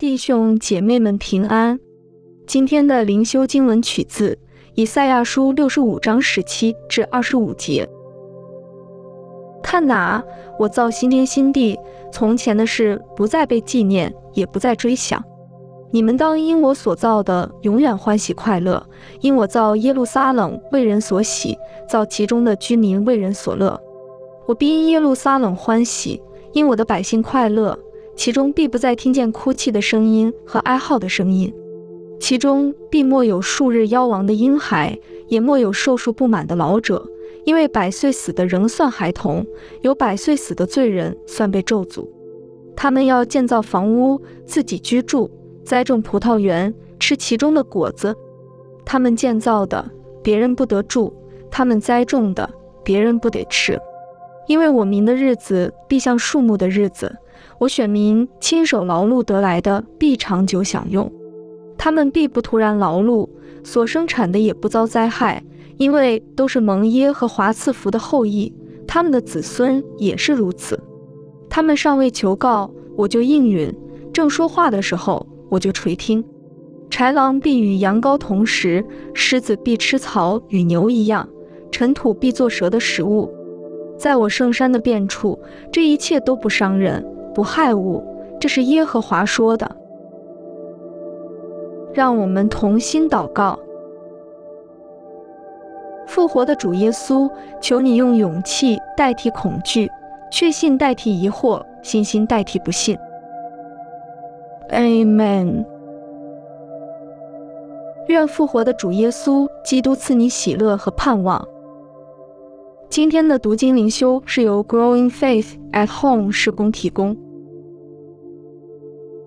弟兄姐妹们平安。今天的灵修经文取自以赛亚书六十五章十七至二十五节。看哪，我造新天新地，从前的事不再被纪念，也不再追想。你们当因我所造的永远欢喜快乐，因我造耶路撒冷为人所喜，造其中的居民为人所乐。我必因耶路撒冷欢喜，因我的百姓快乐。其中必不再听见哭泣的声音和哀号的声音，其中必莫有数日夭亡的婴孩，也莫有寿数不满的老者，因为百岁死的仍算孩童，有百岁死的罪人算被咒诅。他们要建造房屋，自己居住，栽种葡萄园，吃其中的果子。他们建造的，别人不得住；他们栽种的，别人不得吃。因为我民的日子必像树木的日子。我选民亲手劳碌得来的，必长久享用；他们必不突然劳碌，所生产的也不遭灾害，因为都是蒙耶和华赐福的后裔，他们的子孙也是如此。他们尚未求告，我就应允；正说话的时候，我就垂听。豺狼必与羊羔同食，狮子必吃草与牛一样，尘土必作蛇的食物。在我圣山的遍处，这一切都不伤人。不害物，这是耶和华说的。让我们同心祷告：复活的主耶稣，求你用勇气代替恐惧，确信代替疑惑，信心代替不信。Amen。愿复活的主耶稣基督赐你喜乐和盼望。今天的读经灵修是由 Growing Faith at Home 施工提供。